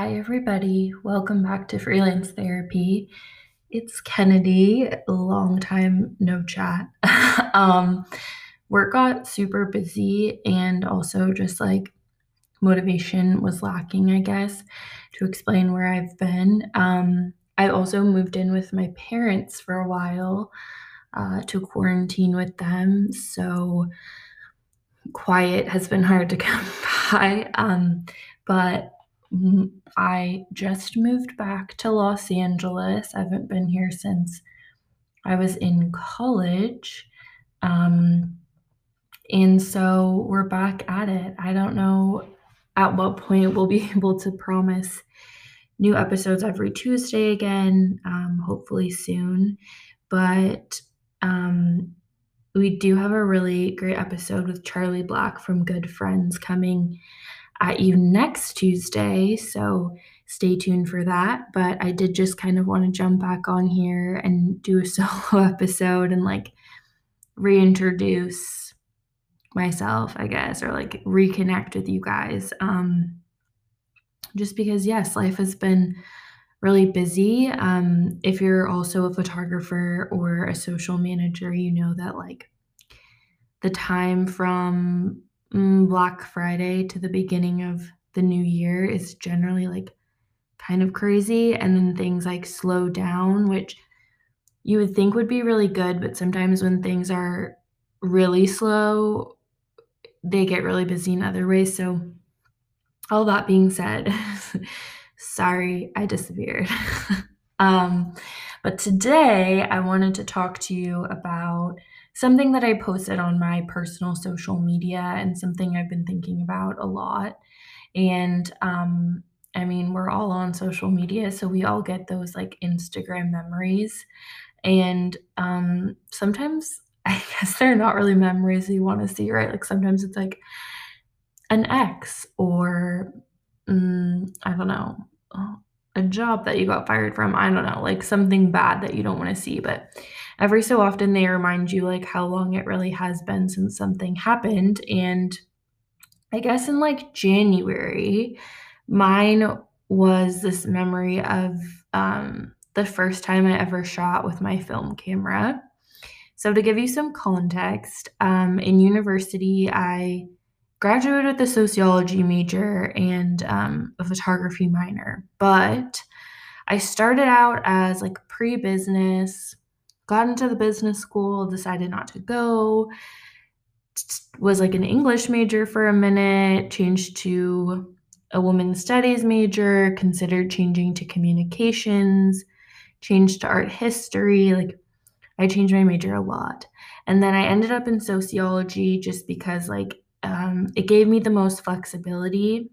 Hi, everybody. Welcome back to Freelance Therapy. It's Kennedy. Long time no chat. um, work got super busy, and also just like motivation was lacking, I guess, to explain where I've been. Um, I also moved in with my parents for a while uh, to quarantine with them. So quiet has been hard to come by. Um, but I just moved back to Los Angeles. I haven't been here since I was in college. Um, and so we're back at it. I don't know at what point we'll be able to promise new episodes every Tuesday again, um, hopefully soon. But um, we do have a really great episode with Charlie Black from Good Friends coming at you next Tuesday. So stay tuned for that. But I did just kind of want to jump back on here and do a solo episode and like reintroduce myself, I guess, or like reconnect with you guys. Um, just because, yes, life has been really busy. Um, if you're also a photographer or a social manager, you know that like the time from Black Friday to the beginning of the new year is generally like kind of crazy. And then things like slow down, which you would think would be really good. But sometimes when things are really slow, they get really busy in other ways. So, all that being said, sorry I disappeared. um, but today I wanted to talk to you about something that I posted on my personal social media and something I've been thinking about a lot. And um, I mean, we're all on social media, so we all get those like Instagram memories. And um, sometimes I guess they're not really memories you want to see, right? Like sometimes it's like an ex or mm, I don't know, a job that you got fired from. I don't know, like something bad that you don't want to see. But every so often they remind you like how long it really has been since something happened. And I guess in like January, mine was this memory of um, the first time I ever shot with my film camera. So, to give you some context, um, in university, I graduated with a sociology major and um, a photography minor, but I started out as like pre business, got into the business school, decided not to go, was like an English major for a minute, changed to a women's studies major, considered changing to communications, changed to art history. Like I changed my major a lot. And then I ended up in sociology just because like um, it gave me the most flexibility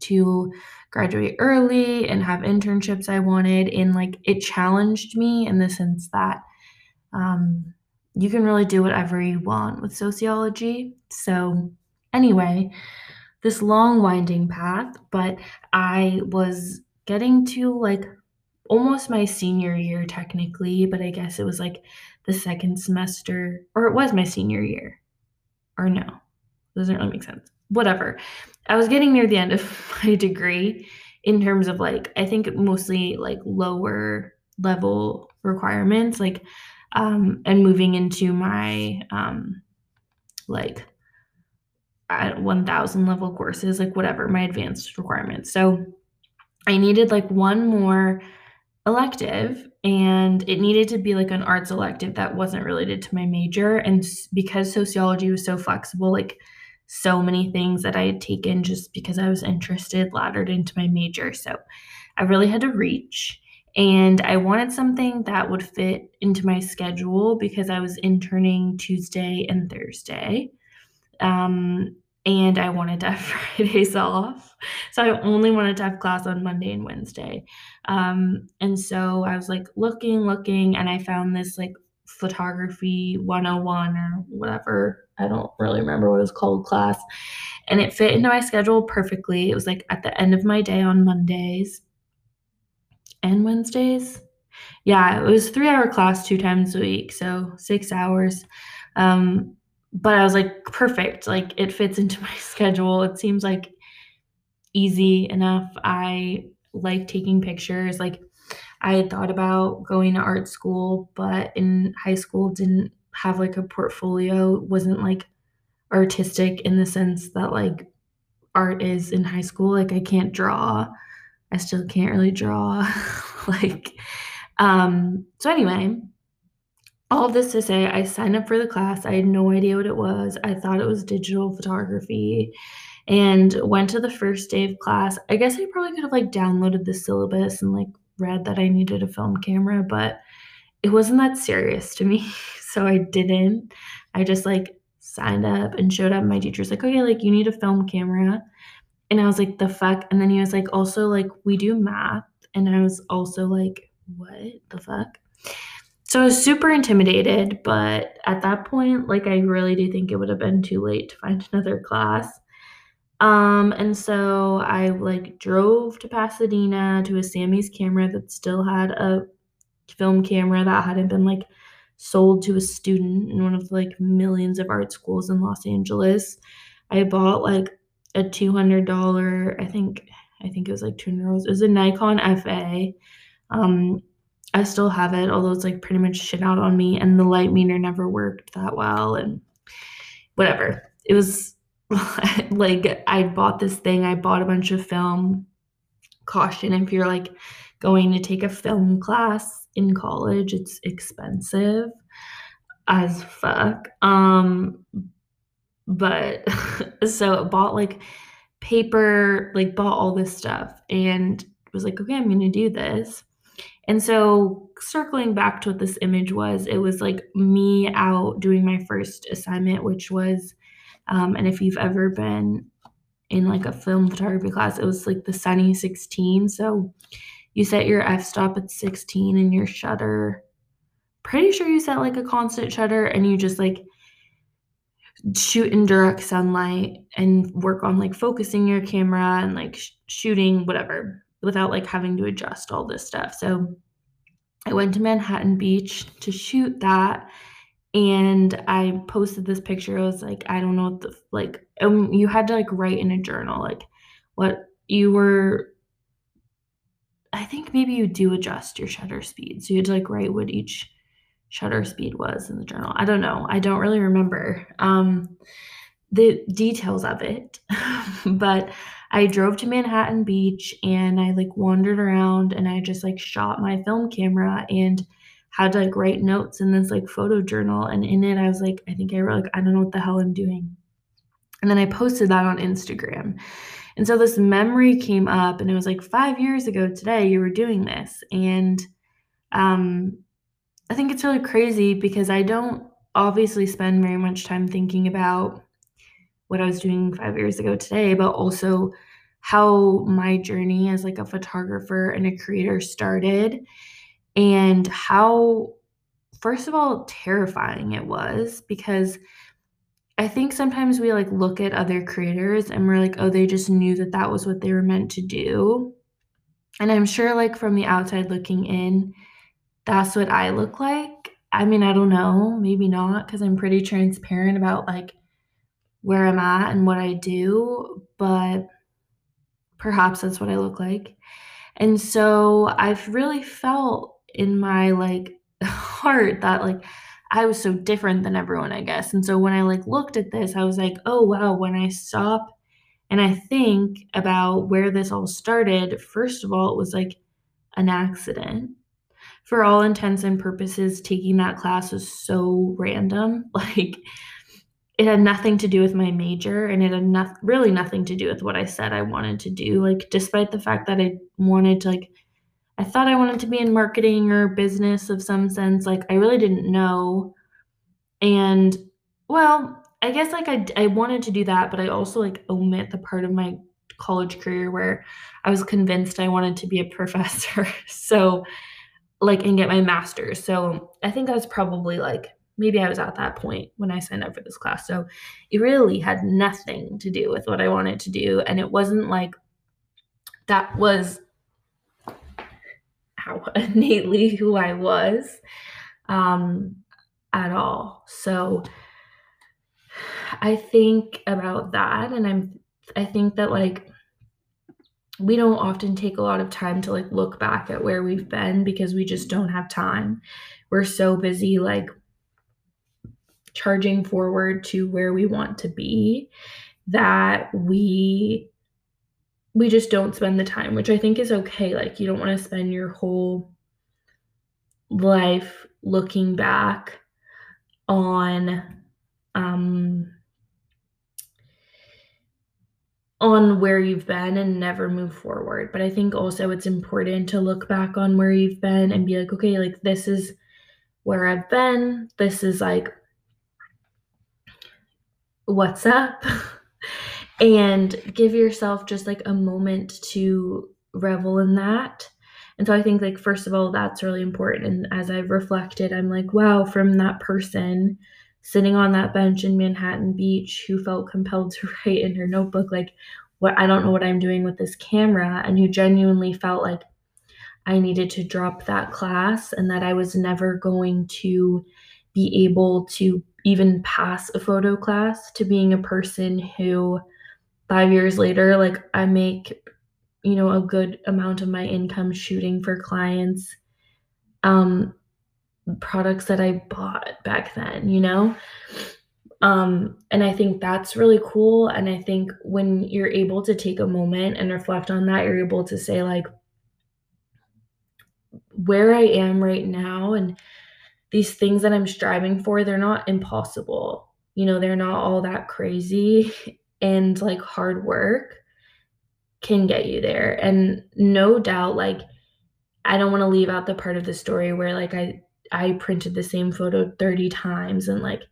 to graduate early and have internships I wanted. And like it challenged me in the sense that um, you can really do whatever you want with sociology. So, anyway, this long winding path, but I was getting to like almost my senior year technically, but I guess it was like the second semester, or it was my senior year. Or no, doesn't really make sense. Whatever. I was getting near the end of my degree in terms of like, I think mostly like lower level requirements, like, um, and moving into my, um, like, at 1000 level courses, like whatever, my advanced requirements. So I needed like one more elective and it needed to be like an arts elective that wasn't related to my major and because sociology was so flexible like so many things that I had taken just because I was interested laddered into my major. So I really had to reach. And I wanted something that would fit into my schedule because I was interning Tuesday and Thursday. Um, and I wanted to have Fridays off. So I only wanted to have class on Monday and Wednesday. Um, and so I was like looking, looking, and I found this like photography 101 or whatever. I don't really remember what it was called class. And it fit into my schedule perfectly. It was like at the end of my day on Mondays and Wednesdays. Yeah, it was three hour class two times a week, so six hours. Um, but I was like, perfect. Like it fits into my schedule. It seems like easy enough. I like taking pictures. Like I had thought about going to art school, but in high school didn't have like a portfolio, wasn't like artistic in the sense that like art is in high school. Like I can't draw. I still can't really draw. like um so anyway, all this to say I signed up for the class. I had no idea what it was. I thought it was digital photography and went to the first day of class. I guess I probably could have like downloaded the syllabus and like read that I needed a film camera, but it wasn't that serious to me. So I didn't. I just like signed up and showed up. My teacher's like, okay, like you need a film camera. And I was like, the fuck? And then he was like, also, like, we do math. And I was also like, what the fuck? So I was super intimidated, but at that point, like, I really do think it would have been too late to find another class. Um, and so I like drove to Pasadena to a Samy's camera that still had a film camera that hadn't been like sold to a student in one of like millions of art schools in Los Angeles. I bought like a $200, I think I think it was like two hundred dollars. It was a Nikon FA. Um, I still have it, although it's like pretty much shit out on me, and the light meter never worked that well, and whatever. It was like I bought this thing, I bought a bunch of film. Caution if you're like going to take a film class in college, it's expensive as fuck. Um but so I bought like paper, like bought all this stuff and was like, okay, I'm going to do this. And so circling back to what this image was, it was like me out doing my first assignment, which was um, and if you've ever been in like a film photography class, it was like the Sunny 16. So you set your f stop at 16 and your shutter. Pretty sure you set like a constant shutter and you just like shoot in direct sunlight and work on like focusing your camera and like sh- shooting whatever without like having to adjust all this stuff. So I went to Manhattan Beach to shoot that and I posted this picture. I was like, I don't know what the like um, you had to like write in a journal like what you were I think maybe you do adjust your shutter speed. So you had to like write what each shutter speed was in the journal. I don't know. I don't really remember um the details of it. but I drove to Manhattan Beach and I like wandered around and I just like shot my film camera and had to like write notes in this like photo journal and in it I was like I think I wrote like I don't know what the hell I'm doing. And then I posted that on Instagram. And so this memory came up and it was like 5 years ago today you were doing this. And um I think it's really crazy because I don't obviously spend very much time thinking about what I was doing 5 years ago today, but also how my journey as like a photographer and a creator started and how first of all terrifying it was because I think sometimes we like look at other creators and we're like, oh, they just knew that that was what they were meant to do. And I'm sure, like, from the outside looking in, that's what I look like. I mean, I don't know, maybe not, because I'm pretty transparent about like where I'm at and what I do, but perhaps that's what I look like. And so I've really felt in my like heart that like I was so different than everyone, I guess. And so when I like looked at this, I was like, oh wow, when I stop and I think about where this all started, first of all, it was like an accident. For all intents and purposes, taking that class was so random. Like it had nothing to do with my major and it had no- really nothing to do with what I said I wanted to do. Like despite the fact that I wanted to like I thought I wanted to be in marketing or business of some sense. Like I really didn't know. And well, I guess like I I wanted to do that, but I also like omit the part of my college career where I was convinced I wanted to be a professor. so like and get my master's. So I think I was probably like maybe I was at that point when I signed up for this class. So it really had nothing to do with what I wanted to do and it wasn't like that was how innately who I was um, at all. So I think about that, and I'm I think that like we don't often take a lot of time to like look back at where we've been because we just don't have time. We're so busy like charging forward to where we want to be that we we just don't spend the time, which I think is okay. Like you don't want to spend your whole life looking back on um on where you've been and never move forward. But I think also it's important to look back on where you've been and be like, okay, like this is where I've been. This is like what's up. and give yourself just like a moment to revel in that. And so I think like first of all that's really important and as I've reflected I'm like wow from that person sitting on that bench in Manhattan Beach who felt compelled to write in her notebook like what I don't know what I'm doing with this camera and who genuinely felt like I needed to drop that class and that I was never going to be able to even pass a photo class to being a person who 5 years later like I make you know a good amount of my income shooting for clients um products that I bought back then, you know? Um, and I think that's really cool. And I think when you're able to take a moment and reflect on that, you're able to say, like, where I am right now and these things that I'm striving for, they're not impossible. You know, they're not all that crazy. And like hard work can get you there. And no doubt, like, I don't want to leave out the part of the story where like I I printed the same photo 30 times and like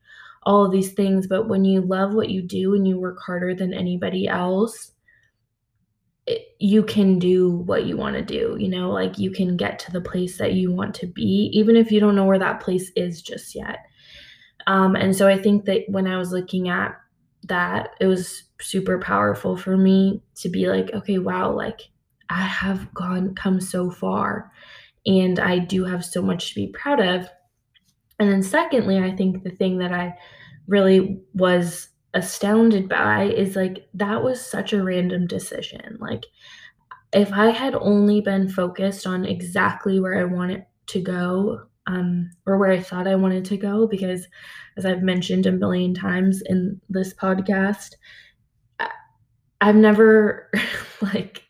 all of these things. But when you love what you do and you work harder than anybody else, it, you can do what you want to do. You know, like you can get to the place that you want to be, even if you don't know where that place is just yet. Um, and so I think that when I was looking at that, it was super powerful for me to be like, okay, wow, like I have gone, come so far and I do have so much to be proud of. And then, secondly, I think the thing that I really was astounded by is like that was such a random decision. Like, if I had only been focused on exactly where I wanted to go, um, or where I thought I wanted to go, because as I've mentioned a million times in this podcast, I, I've never like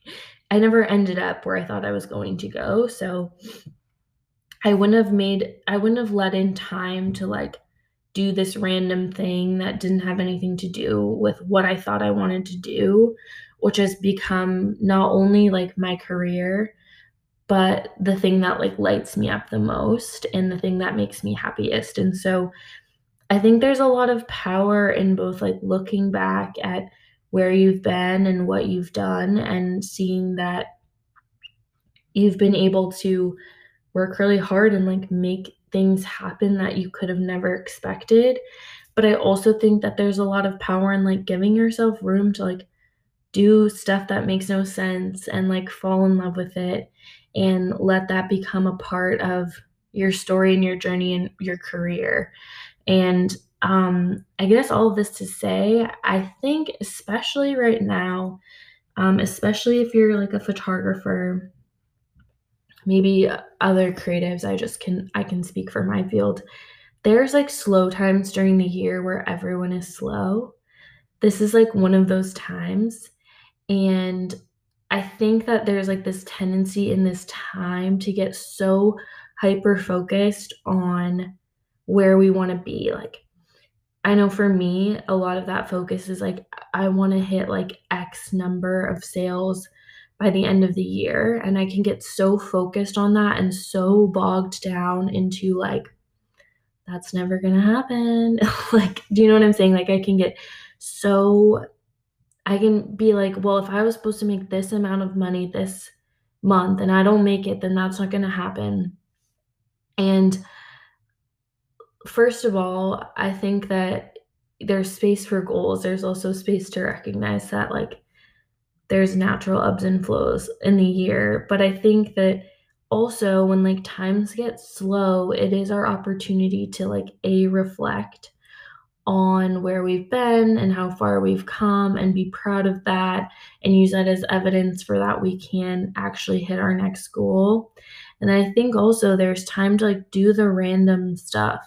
I never ended up where I thought I was going to go. So I wouldn't have made, I wouldn't have let in time to like do this random thing that didn't have anything to do with what I thought I wanted to do, which has become not only like my career, but the thing that like lights me up the most and the thing that makes me happiest. And so I think there's a lot of power in both like looking back at where you've been and what you've done and seeing that you've been able to work really hard and like make things happen that you could have never expected but i also think that there's a lot of power in like giving yourself room to like do stuff that makes no sense and like fall in love with it and let that become a part of your story and your journey and your career and um, I guess all of this to say, I think, especially right now, um, especially if you're like a photographer, maybe other creatives, I just can, I can speak for my field. There's like slow times during the year where everyone is slow. This is like one of those times. And I think that there's like this tendency in this time to get so hyper focused on where we want to be. Like, I know for me, a lot of that focus is like, I want to hit like X number of sales by the end of the year. And I can get so focused on that and so bogged down into like, that's never going to happen. like, do you know what I'm saying? Like, I can get so, I can be like, well, if I was supposed to make this amount of money this month and I don't make it, then that's not going to happen. And first of all, I think that there's space for goals. There's also space to recognize that like there's natural ebbs and flows in the year. But I think that also when like times get slow, it is our opportunity to like a reflect on where we've been and how far we've come and be proud of that and use that as evidence for that we can actually hit our next goal. And I think also there's time to like do the random stuff.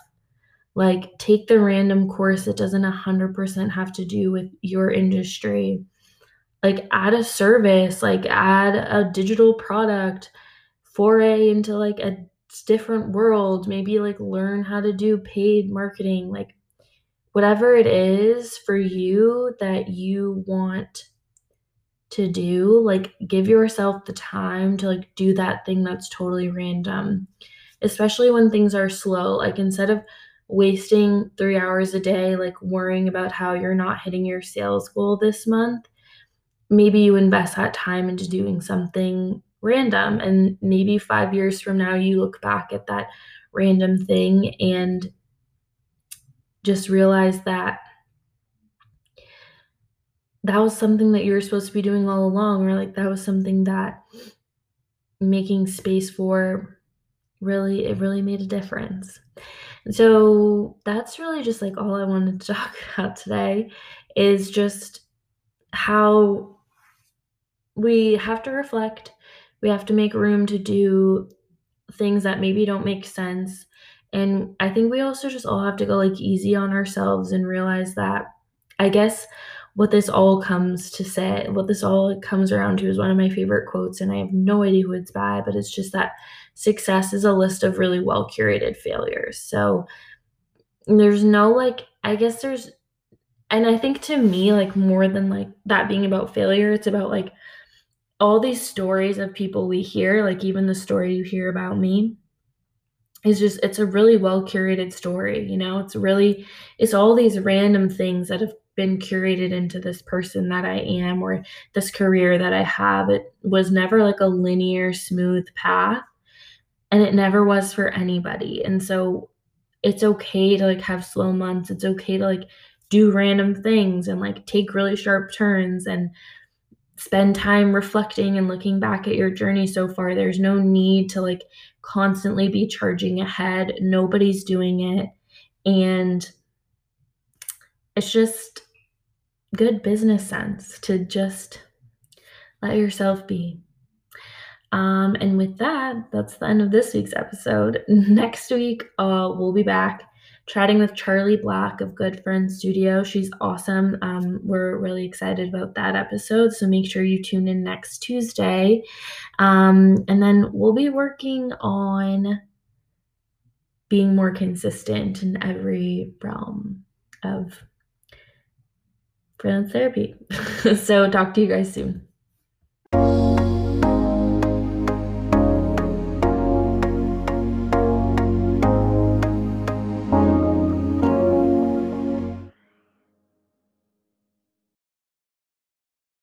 Like take the random course that doesn't 100% have to do with your industry. Like add a service, like add a digital product, foray into like a different world, maybe like learn how to do paid marketing, like whatever it is for you that you want to do, like give yourself the time to like do that thing that's totally random. Especially when things are slow. Like instead of wasting 3 hours a day like worrying about how you're not hitting your sales goal this month, maybe you invest that time into doing something random and maybe 5 years from now you look back at that random thing and just realize that that was something that you were supposed to be doing all along, or like that was something that making space for really, it really made a difference. And so that's really just like all I wanted to talk about today is just how we have to reflect, we have to make room to do things that maybe don't make sense and I think we also just all have to go like easy on ourselves and realize that I guess what this all comes to say, what this all comes around to is one of my favorite quotes, and I have no idea who it's by, but it's just that success is a list of really well curated failures. So there's no like, I guess there's, and I think to me, like more than like that being about failure, it's about like all these stories of people we hear, like even the story you hear about me it's just it's a really well curated story you know? It's really it's all these random things that have been curated into this person that i am or this career that i have. It was never like a linear smooth path and it never was for anybody. And so it's okay to like have slow months. It's okay to like do random things and like take really sharp turns and spend time reflecting and looking back at your journey so far there's no need to like constantly be charging ahead. Nobody's doing it. And it's just good business sense to just let yourself be. Um, and with that, that's the end of this week's episode. Next week, uh, we'll be back chatting with Charlie Black of Good Friends Studio. She's awesome. Um, we're really excited about that episode. So make sure you tune in next Tuesday. Um, and then we'll be working on being more consistent in every realm of freelance therapy. so talk to you guys soon.